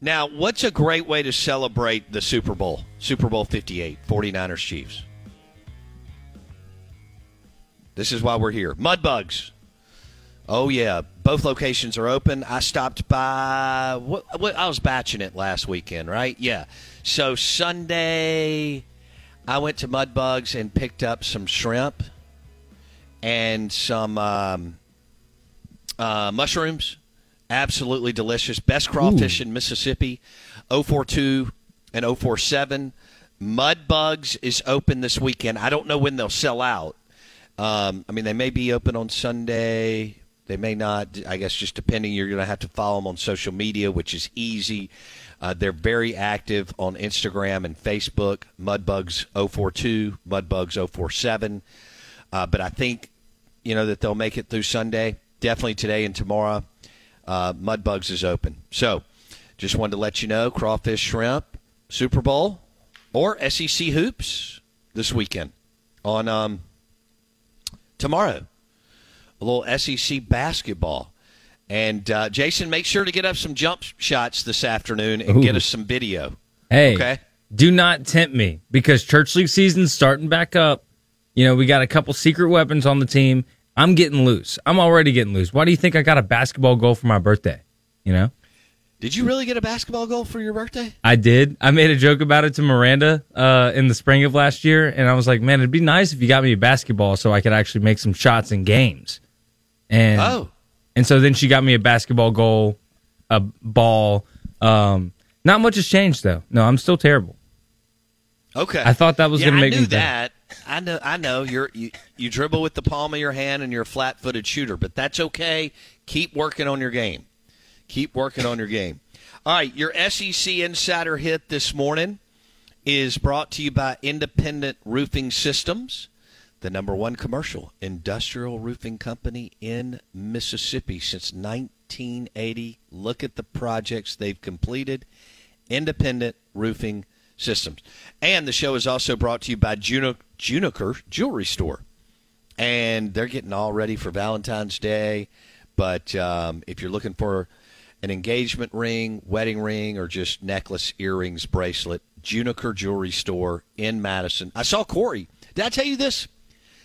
Now, what's a great way to celebrate the Super Bowl? Super Bowl 58, 49ers Chiefs. This is why we're here. Mudbugs. Oh yeah, both locations are open. I stopped by. What, what, I was batching it last weekend, right? Yeah. So Sunday, I went to Mudbugs and picked up some shrimp and some um, uh, mushrooms. Absolutely delicious. Best crawfish in Mississippi. 042 and 047. Mudbugs is open this weekend. I don't know when they'll sell out. Um, I mean, they may be open on Sunday. They may not. I guess just depending. You're going to have to follow them on social media, which is easy. Uh, they're very active on Instagram and Facebook. Mudbugs 042, Mudbugs 047. Uh, but I think you know that they'll make it through Sunday. Definitely today and tomorrow. Uh, Mudbugs is open. So, just wanted to let you know: crawfish, shrimp, Super Bowl, or SEC hoops this weekend on um, tomorrow. A little SEC basketball. And uh, Jason, make sure to get up some jump shots this afternoon and Ooh. get us some video. Hey, Okay. do not tempt me because church league season's starting back up. You know, we got a couple secret weapons on the team. I'm getting loose. I'm already getting loose. Why do you think I got a basketball goal for my birthday? You know, Did you really get a basketball goal for your birthday? I did. I made a joke about it to Miranda uh, in the spring of last year, and I was like, "Man, it'd be nice if you got me a basketball so I could actually make some shots in games." And Oh. and so then she got me a basketball goal, a ball. Um, not much has changed though. No, I'm still terrible. Okay. I thought that was yeah, gonna make I me that. better. I know. I know. You're you, you dribble with the palm of your hand and you're a flat-footed shooter, but that's okay. Keep working on your game. Keep working on your game. All right, your SEC Insider hit this morning is brought to you by Independent Roofing Systems, the number one commercial industrial roofing company in Mississippi since 1980. Look at the projects they've completed. Independent Roofing Systems. And the show is also brought to you by Juno, Juniker Jewelry Store. And they're getting all ready for Valentine's Day. But um, if you're looking for an engagement ring, wedding ring, or just necklace, earrings, bracelet, Juniker Jewelry Store in Madison. I saw Corey. Did I tell you this,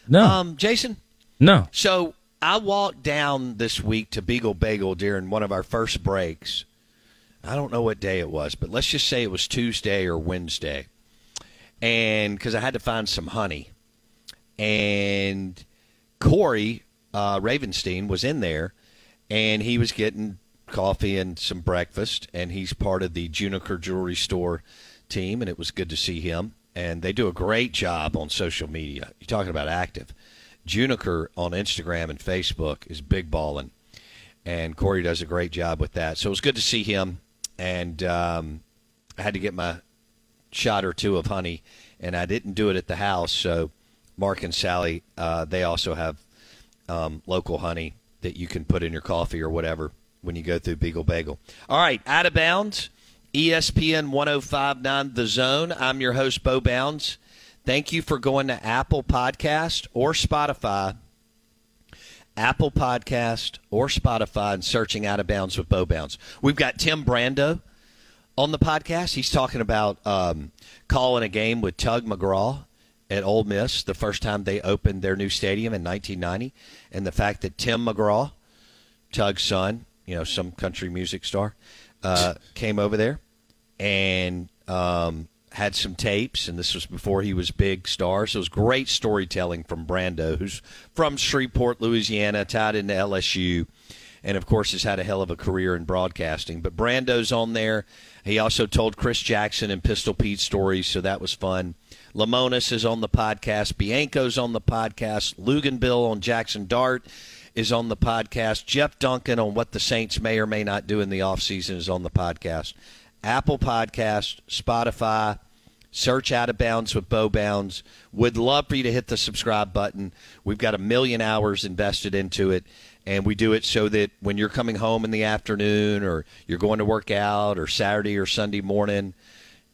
No, um, Jason? no. So I walked down this week to Beagle Bagel during one of our first breaks. I don't know what day it was, but let's just say it was Tuesday or Wednesday. And because I had to find some honey. And Corey uh, Ravenstein was in there and he was getting coffee and some breakfast. And he's part of the Juniker Jewelry Store team. And it was good to see him. And they do a great job on social media. You're talking about active. Juniker on Instagram and Facebook is big balling, and Corey does a great job with that. So it was good to see him, and um, I had to get my shot or two of honey, and I didn't do it at the house. So Mark and Sally, uh, they also have um, local honey that you can put in your coffee or whatever when you go through Beagle Bagel. All right, out of bounds, ESPN 1059 The Zone. I'm your host, Bo Bounds. Thank you for going to Apple Podcast or Spotify. Apple Podcast or Spotify and searching Out of Bounds with Bo Bounds. We've got Tim Brando on the podcast. He's talking about um, calling a game with Tug McGraw at Ole Miss the first time they opened their new stadium in 1990, and the fact that Tim McGraw, Tug's son, you know, some country music star, uh, came over there and um, had some tapes, and this was before he was big star. So it was great storytelling from Brando, who's from Shreveport, Louisiana, tied into LSU, and of course has had a hell of a career in broadcasting. But Brando's on there. He also told Chris Jackson and Pistol Pete stories, so that was fun. Lemonis is on the podcast. Bianco's on the podcast. Luginbill on Jackson Dart is on the podcast. Jeff Duncan on what the Saints may or may not do in the offseason is on the podcast. Apple Podcast, Spotify, search Out of Bounds with Bo Bounds. Would love for you to hit the subscribe button. We've got a million hours invested into it, and we do it so that when you're coming home in the afternoon or you're going to work out or Saturday or Sunday morning,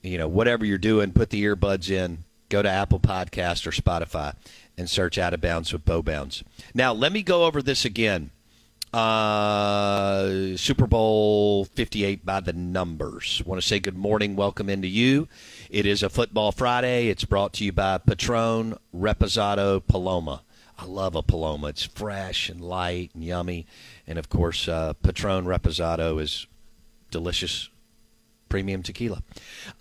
you know, whatever you're doing, put the earbuds in, go to Apple Podcast or Spotify and search Out of Bounds with Bo Bounds. Now, let me go over this again. Uh, Super Bowl 58 by the numbers. Want to say good morning, welcome into you. It is a Football Friday. It's brought to you by Patron Reposado Paloma. I love a Paloma. It's fresh and light and yummy. And of course, uh, Patron Reposado is delicious premium tequila.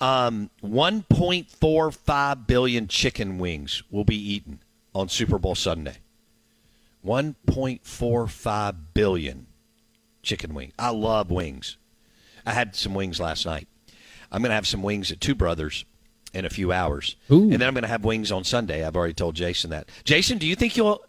Um, 1.45 billion chicken wings will be eaten on Super Bowl Sunday. 1.45 billion chicken wings. I love wings. I had some wings last night. I'm going to have some wings at Two Brothers in a few hours. Ooh. And then I'm going to have wings on Sunday. I've already told Jason that. Jason, do you think you'll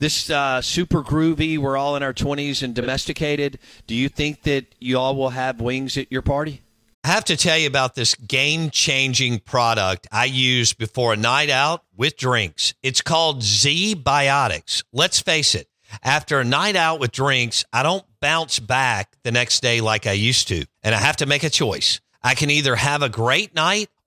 this uh, super groovy, we're all in our 20s and domesticated, do you think that you all will have wings at your party? I have to tell you about this game changing product I use before a night out with drinks. It's called ZBiotics. Let's face it, after a night out with drinks, I don't bounce back the next day like I used to. And I have to make a choice. I can either have a great night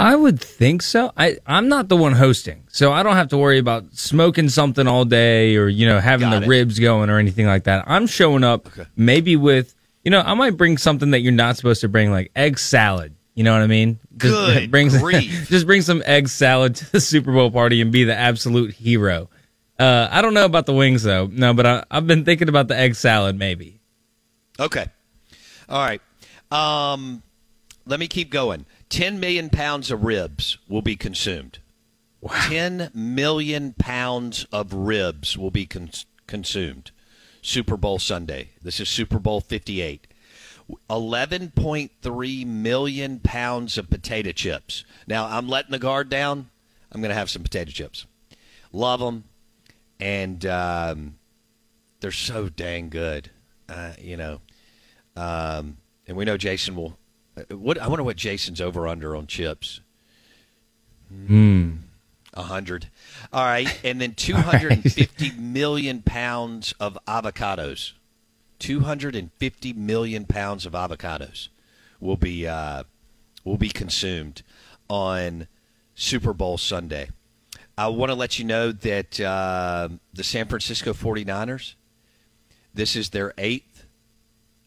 I would think so. I, I'm not the one hosting, so I don't have to worry about smoking something all day or, you know, having Got the it. ribs going or anything like that. I'm showing up maybe with, you know, I might bring something that you're not supposed to bring, like egg salad. You know what I mean? Just Good bring, grief. just bring some egg salad to the Super Bowl party and be the absolute hero. Uh, I don't know about the wings though. No, but I, I've been thinking about the egg salad maybe. Okay. All right. Um, let me keep going. 10 million pounds of ribs will be consumed. 10 million pounds of ribs will be cons- consumed. Super Bowl Sunday. This is Super Bowl 58. 11.3 million pounds of potato chips. Now, I'm letting the guard down. I'm going to have some potato chips. Love them. And um, they're so dang good. Uh, you know, um, and we know Jason will. What I wonder what Jason's over under on chips. Hmm. A hundred. All right, and then two hundred and fifty million pounds of avocados. Two hundred and fifty million pounds of avocados will be uh, will be consumed on Super Bowl Sunday. I want to let you know that uh, the San Francisco 49ers, this is their eighth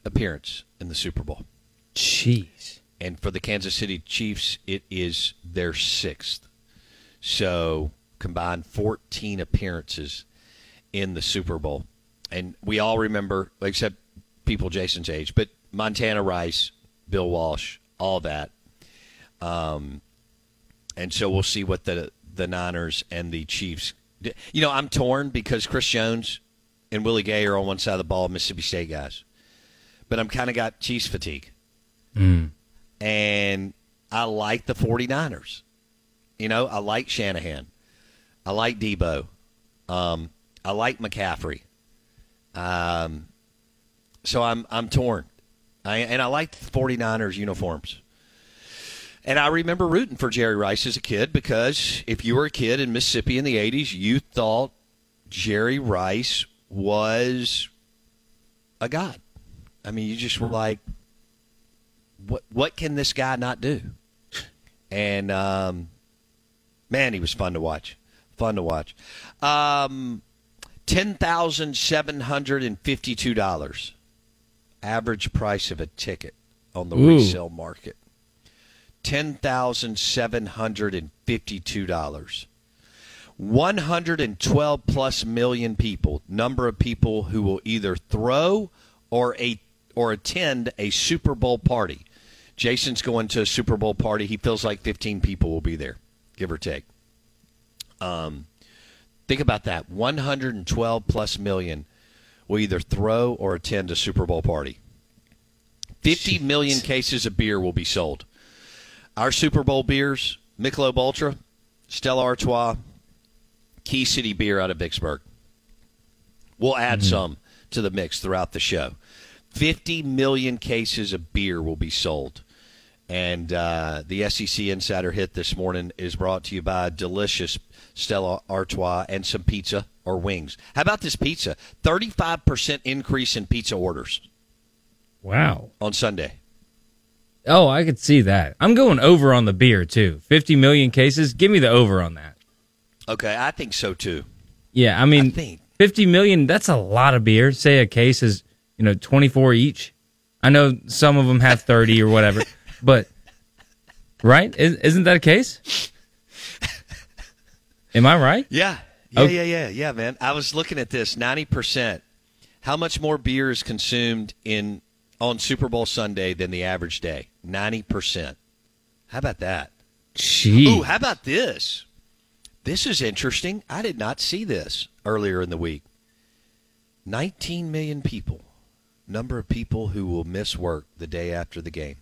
appearance in the Super Bowl. Jeez. And for the Kansas City Chiefs, it is their sixth. So combined 14 appearances in the Super Bowl. And we all remember, except people Jason's age, but Montana Rice, Bill Walsh, all that. Um, and so we'll see what the the Niners and the Chiefs. You know, I'm torn because Chris Jones and Willie Gay are on one side of the ball, Mississippi State guys, but I'm kind of got Chiefs fatigue, and I like the 49ers. You know, I like Shanahan, I like Deebo, um, I like McCaffrey. Um, so I'm I'm torn, I, and I like the 49ers uniforms. And I remember rooting for Jerry Rice as a kid because if you were a kid in Mississippi in the 80s, you thought Jerry Rice was a god. I mean, you just were like, what what can this guy not do? And um, man, he was fun to watch. Fun to watch. Um, ten thousand seven hundred and fifty-two dollars, average price of a ticket on the Ooh. resale market. Ten thousand seven hundred and fifty-two dollars. 112 plus million people, number of people who will either throw or a or attend a Super Bowl party. Jason's going to a Super Bowl party. He feels like 15 people will be there, give or take. Um, think about that. 112 plus million will either throw or attend a Super Bowl party. 50 million cases of beer will be sold. Our Super Bowl beers, Michelob Ultra, Stella Artois, Key City beer out of Vicksburg. We'll add some to the mix throughout the show. 50 million cases of beer will be sold. And uh, the SEC Insider Hit this morning is brought to you by delicious Stella Artois and some pizza or wings. How about this pizza? 35% increase in pizza orders Wow. on Sunday. Oh, I could see that. I'm going over on the beer too. 50 million cases. Give me the over on that. Okay, I think so too. Yeah, I mean, I think. 50 million, that's a lot of beer. Say a case is, you know, 24 each. I know some of them have 30 or whatever, but right? Is, isn't that a case? Am I right? Yeah. Yeah, Okay. yeah, yeah, yeah, man. I was looking at this 90%. How much more beer is consumed in on Super Bowl Sunday than the average day? 90%. How about that? Gee. Ooh, how about this? This is interesting. I did not see this earlier in the week. 19 million people, number of people who will miss work the day after the game,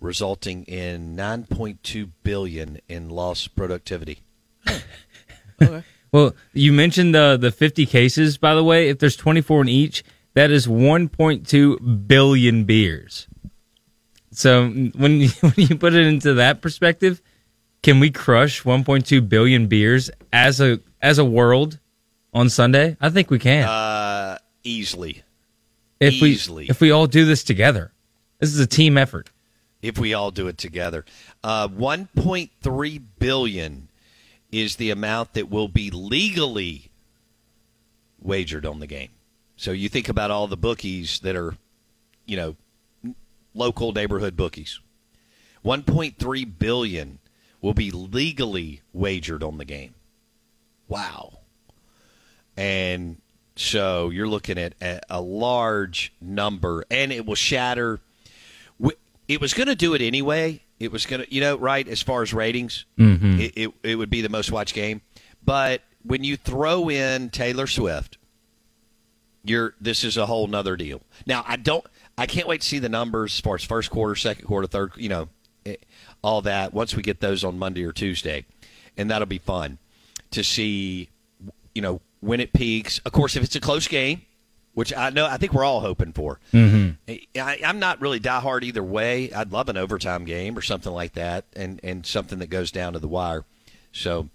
resulting in 9.2 billion in lost productivity. okay. Well, you mentioned the the 50 cases. By the way, if there's 24 in each, that is 1.2 billion beers. So when you, when you put it into that perspective, can we crush 1.2 billion beers as a as a world on Sunday? I think we can. Uh, easily. If we if we all do this together, this is a team effort. if we all do it together. Uh, 1.3 billion is the amount that will be legally wagered on the game. So you think about all the bookies that are, you know, local neighborhood bookies. 1.3 billion will be legally wagered on the game. Wow. And so you're looking at a, large number, and it will shatter. It was going to do it anyway. It was going to, you know, right as far as ratings, it, it it would be the most watched game. But when you throw in Taylor Swift, you're this is a whole nother deal. Now I don't, I can't wait to see the numbers as far as first quarter, second quarter, third, you know, eh, all that. Once we get those on Monday or Tuesday, and that'll be fun to see, you know, when it peaks. Of course, if it's a close game, which I know, I think we're all hoping for. Mm-hmm. I, I'm not really diehard either way. I'd love an overtime game or something like that, and and something that goes down to the wire. So.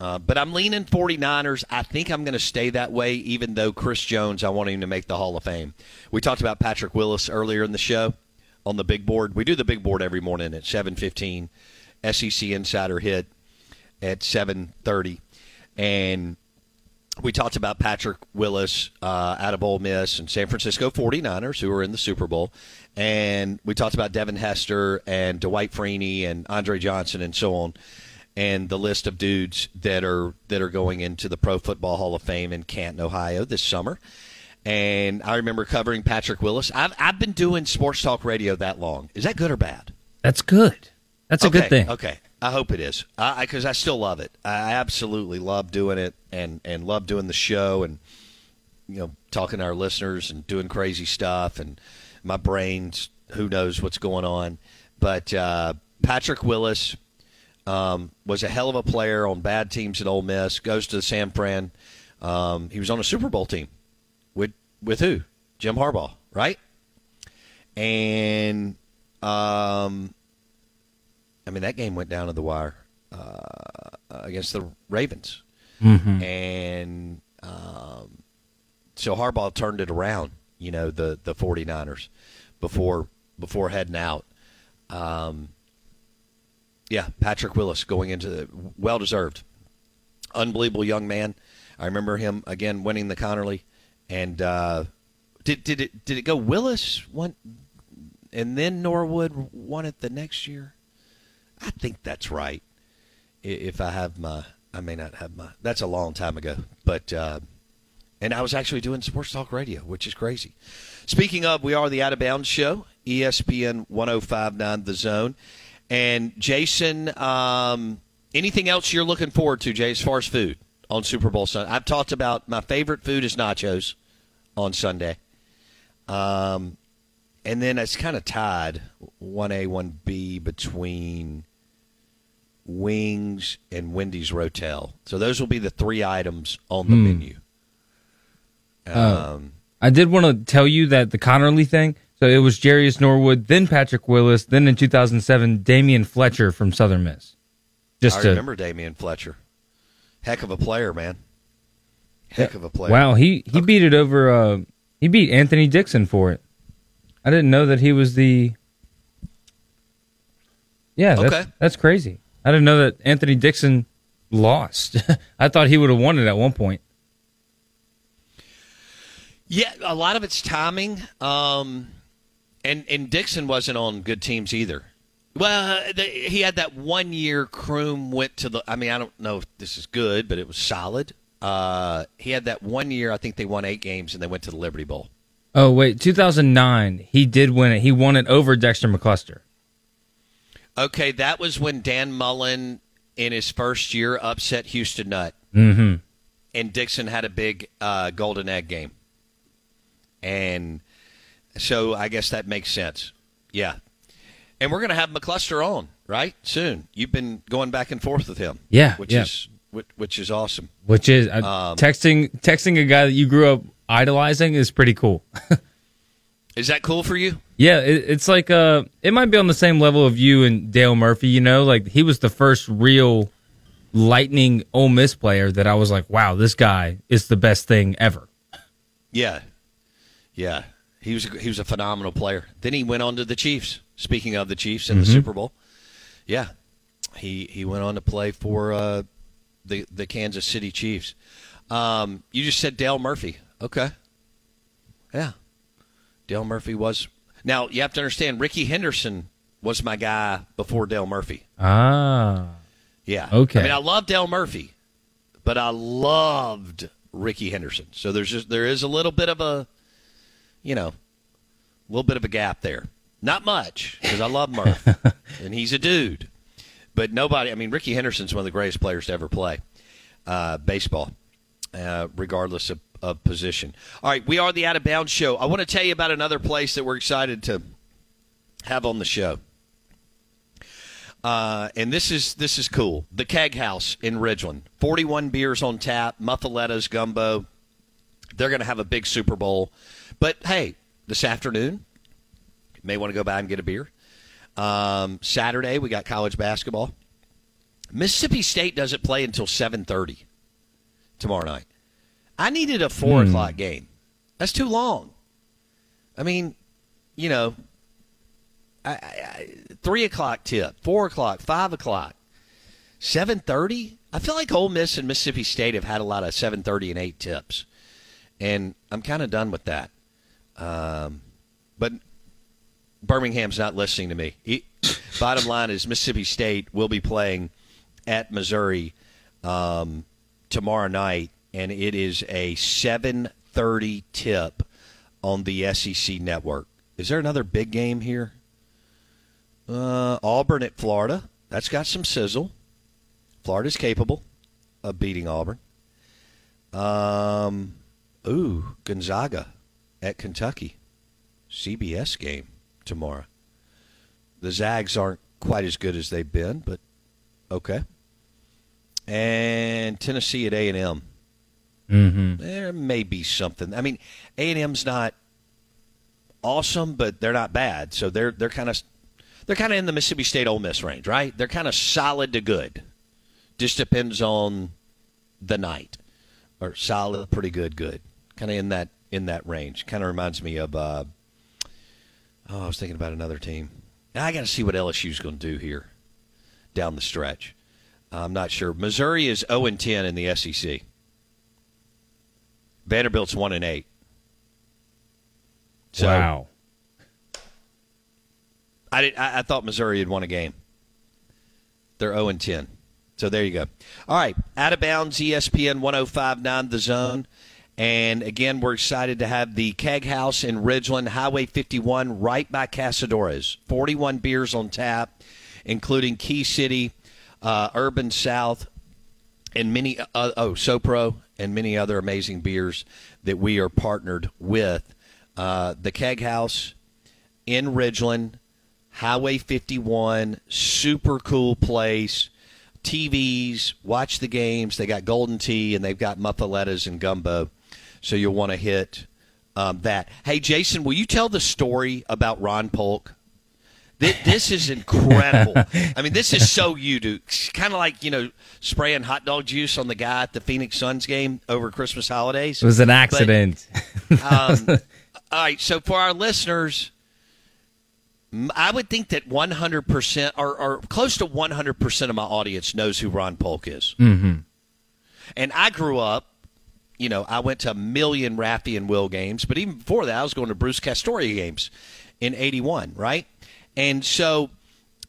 Uh, but I'm leaning 49ers. I think I'm going to stay that way, even though Chris Jones, I want him to make the Hall of Fame. We talked about Patrick Willis earlier in the show on the big board. We do the big board every morning at 7:15. SEC Insider hit at 7:30, and we talked about Patrick Willis uh, out of Ole Miss and San Francisco 49ers, who are in the Super Bowl. And we talked about Devin Hester and Dwight Freeney and Andre Johnson and so on, and the list of dudes that are that are going into the Pro Football Hall of Fame in Canton, Ohio this summer. And I remember covering Patrick Willis. I've, I've been doing sports talk radio that long. Is that good or bad? That's good. That's a okay, good thing. Okay, I hope it is. I because I, still love it. I absolutely love doing it, and and love doing the show, and you know, talking to our listeners and doing crazy stuff, and my brain's who knows what's going on. But uh, Patrick Willis um, was a hell of a player on bad teams at Ole Miss. Goes to the San Fran. Um, he was on a Super Bowl team with with who? Jim Harbaugh, right? And um, I mean, that game went down to the wire uh, against the Ravens, and Um, so Harbaugh turned it around, you know, the the 49ers before before heading out. Um, yeah, Patrick Willis going into the well deserved, unbelievable young man. I remember him again winning the Conerly, and uh, did did it did it go Willis one, and then Norwood won it the next year? I think that's right. If I have my, I may not have my. That's a long time ago, but uh, and I was actually doing sports talk radio, which is crazy. Speaking of, we are the Out of Bounds Show, ESPN 105.9 The Zone, and Jason. Um, anything else you're looking forward to, Jay, as far as food on Super Bowl Sunday? I've talked about my favorite food is nachos on Sunday. Um, and then it's kind of tied 1A, 1B between wings and Wendy's Rotel. So those will be the three items on the Hmm. menu. Uh, Um, I did want to tell you that the Conerly thing. So it was Jerious Norwood, then Patrick Willis, then in 2007 Damion Fletcher from Southern Miss. Just I to remember Damion Fletcher. Heck of a player, man. Heck of a player. wow, he he beat it over. Uh, he beat Anthony Dixon for it. I didn't know that he was the. Yeah, that's, Okay. that's crazy. I didn't know that Anthony Dixon lost. I thought he would have won it at one point. Yeah, a lot of it's timing. Um, and and Dixon wasn't on good teams either. Well, the, he had that one year. Croom went to the. I mean, I don't know if this is good, but it was solid. Uh, he had that one year. I think they won eight games and they went to the Liberty Bowl. Oh wait, 2009. He did win it. He won it over Dexter McCluster. Okay, that was when Dan Mullen in his first year upset Houston Nutt, Mm-hmm. and Dixon had a big uh, golden egg game, and so I guess that makes sense. Yeah, and we're gonna have McCluster on right soon. You've been going back and forth with him, Yeah, which yeah. is which, which is awesome. Which is uh, Um, texting texting a guy that you grew up idolizing is pretty cool. Is that cool for you? Yeah, it, it's like uh, it might be on the same level of you and Dale Murphy. You know, like he was the first real lightning Ole Miss player that I was like, wow, this guy is the best thing ever. Yeah, yeah. He was a, he was a phenomenal player. Then he went on to the Chiefs. Speaking of the Chiefs in the Super Bowl, yeah, he he went on to play for uh, the the Kansas City Chiefs. Um, you just said Dale Murphy. Okay, yeah, Dale Murphy was. Now you have to understand, Rickey Henderson was my guy before Dale Murphy. Ah, Yeah. Okay. I mean, I love Dale Murphy, but I loved Rickey Henderson. So there's just there is a little bit of a, you know, a little bit of a gap there. Not much because I love Murph and he's a dude, but nobody. I mean, Rickey Henderson's one of the greatest players to ever play uh, baseball, uh, regardless of, of position. All right, we are the Out of Bounds Show. I want to tell you about another place that we're excited to have on the show. Uh, and this is this is cool. The Keg House in Ridgeland. Forty-one beers on tap, muffalettas, gumbo. They're going to have a big Super Bowl. But hey, this afternoon, you may want to go by and get a beer. Um, Saturday, we got college basketball. Mississippi State doesn't play until seven thirty tomorrow night. I needed a four o'clock game. That's too long. I mean, you know, I, I, I, three o'clock tip, four o'clock, five o'clock, seven thirty. I feel like Ole Miss and Mississippi State have had a lot of seven thirty and eight tips, and I'm kind of done with that. Um, but Birmingham's not listening to me. He, bottom line is Mississippi State will be playing at Missouri um, tomorrow night, and it is a seven thirty tip on the SEC network. Is there another big game here? Uh, Auburn at Florida. That's got some sizzle. Florida's capable of beating Auburn. Um, ooh, Gonzaga at Kentucky. CBS game tomorrow. The Zags aren't quite as good as they've been, but okay. And Tennessee at A and M. mm-hmm. There may be something. I mean, A and M's not awesome, but they're not bad. So they're they're kind of they're kind of in the Mississippi State Ole Miss range, right? They're kind of solid to good. Just depends on the night. or solid, pretty good, good, kind of in that in that range. Kind of reminds me of. Uh, oh, I was thinking about another team. I got to see what LSU's going to do here down the stretch. I'm not sure. Missouri is 0 and 10 in the SEC. Vanderbilt's 1 and 8. So, wow. I, did, I, I thought Missouri had won a game. They're 0 and 10. So there you go. All right, out of bounds, ESPN 1059 The Zone. And again, we're excited to have the Keg House in Ridgeland, Highway 51, right by Casadores. 41 beers on tap, including Key City, uh, Urban South, and many, uh, oh, Sopro, and many other amazing beers that we are partnered with. Uh, the Keg House in Ridgeland, Highway 51, super cool place. TVs, watch the games. They got Golden Tee and they've got muffalettas and gumbo. So you'll want to hit um, that. Hey, Jason, will you tell the story about Ron Polk? This, this is incredible. I mean, this is so you, dude. Kind of like, you know, spraying hot dog juice on the guy at the Phoenix Suns game over Christmas holidays. It was an accident. But, um, all right, so for our listeners, I would think that 100% or, or close to 100% of my audience knows who Ron Polk is. Mm-hmm. And I grew up, you know, I went to a million Raffy and Will games, but even before that, I was going to Bruce Castoria games in 81, right? And so,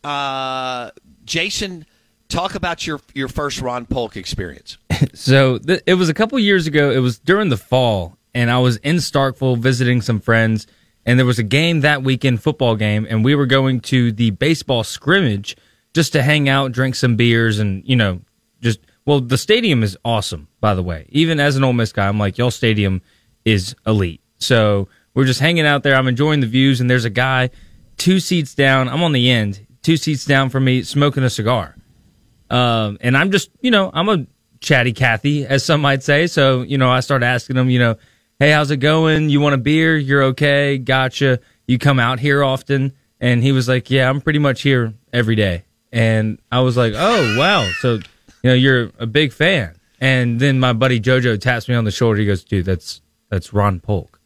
uh, Jason, talk about your, your first Ron Polk experience. so th- it was a couple years ago. It was during the fall, and I was in Starkville visiting some friends – and there was a game that weekend, football game, and we were going to the baseball scrimmage just to hang out, drink some beers, and you know, just well, the stadium is awesome, by the way. Even as an Ole Miss guy, I'm like, y'all stadium is elite. So we're just hanging out there. I'm enjoying the views, and there's a guy two seats down. I'm on the end, two seats down from me, smoking a cigar. Um, and I'm just, you know, I'm a chatty Cathy, as some might say. So, you know, I start asking him, you know, hey, how's it going? You want a beer? You're okay. Gotcha. You come out here often? And he was like, yeah, I'm pretty much here every day. And I was like, oh, wow. So, you know, you're a big fan. And then my buddy JoJo taps me on the shoulder. He goes, dude, that's, that's Ron Polk.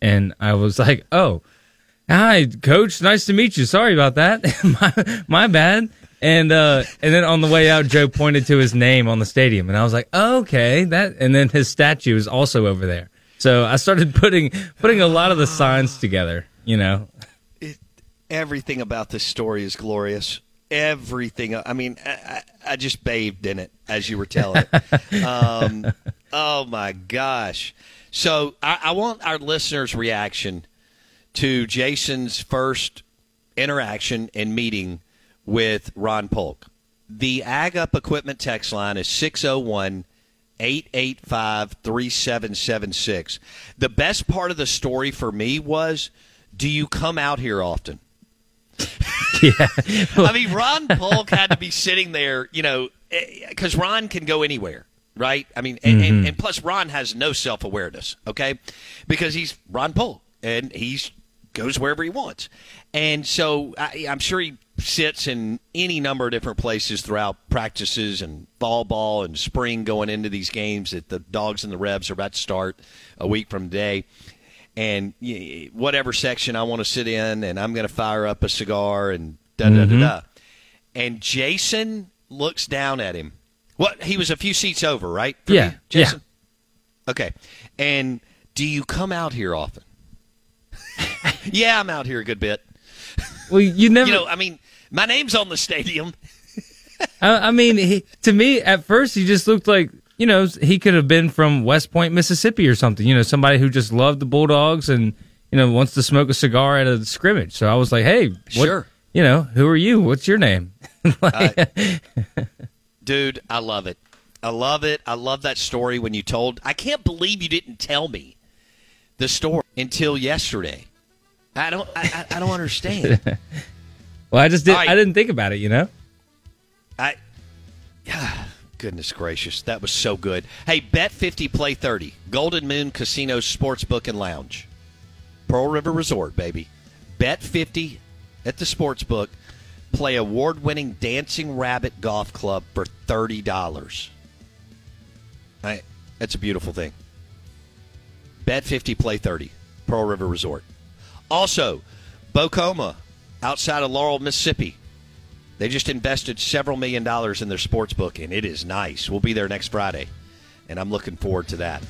And I was like, oh, hi, coach. Nice to meet you. Sorry about that. my, my bad. And uh, and then on the way out, Joe pointed to his name on the stadium, and I was like, oh, "Okay, that." And then his statue is also over there. So I started putting putting a lot of the signs together. You know, it, everything about this story is glorious. Everything. I mean, I, I just bathed in it as you were telling it. um, oh my gosh! So I, I want our listeners' reaction to Jason's first interaction and meeting with Ron Polk. The Ag Up Equipment text line is 601 885 3776. The best part of the story for me was do you come out here often? yeah. I mean, Ron Polk had to be sitting there, you know, because eh, Ron can go anywhere, right? I mean, and, mm-hmm. and, and plus, Ron has no self awareness, okay? Because he's Ron Polk and he's goes wherever he wants. And so I, I'm sure he sits in any number of different places throughout practices and fall ball and spring going into these games that the dogs and the Rebs are about to start a week from today. And whatever section I want to sit in, and I'm going to fire up a cigar and da da da mm-hmm. da. And Jason looks down at him. What? He was a few seats over, right? yeah. Jason? Yeah. Okay. And do you come out here often? yeah, I'm out here a good bit. Well, you never. You know, I mean, my name's on the stadium. I, I mean, he, to me, at first, he just looked like you know he could have been from West Point, Mississippi, or something. You know, somebody who just loved the Bulldogs and you know wants to smoke a cigar at a scrimmage. So I was like, hey, what, sure. You know, who are you? What's your name? like, uh, dude, I love it. I love it. I love that story when you told. I can't believe you didn't tell me the story until yesterday. I don't. I, I don't understand. well, I just did. I, I didn't think about it. You know. I. Yeah. Goodness gracious, that was so good. Hey, bet fifty, play thirty. Golden Moon Casino Sportsbook and Lounge, Pearl River Resort, baby. Bet fifty at the sportsbook. Play award-winning Dancing Rabbit Golf Club for thirty dollars. I That's a beautiful thing. Bet 50, play 30. Pearl River Resort. Also, Bok Homa, outside of Laurel, Mississippi. They just invested several million dollars in their sports book, and it is nice. We'll be there next Friday, and I'm looking forward to that.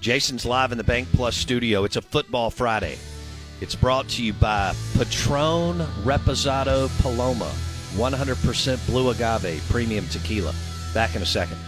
Jason's live in the BankPlus studio. It's a football Friday. It's brought to you by Patron Reposado Paloma, 100% blue agave premium tequila. Back in a second.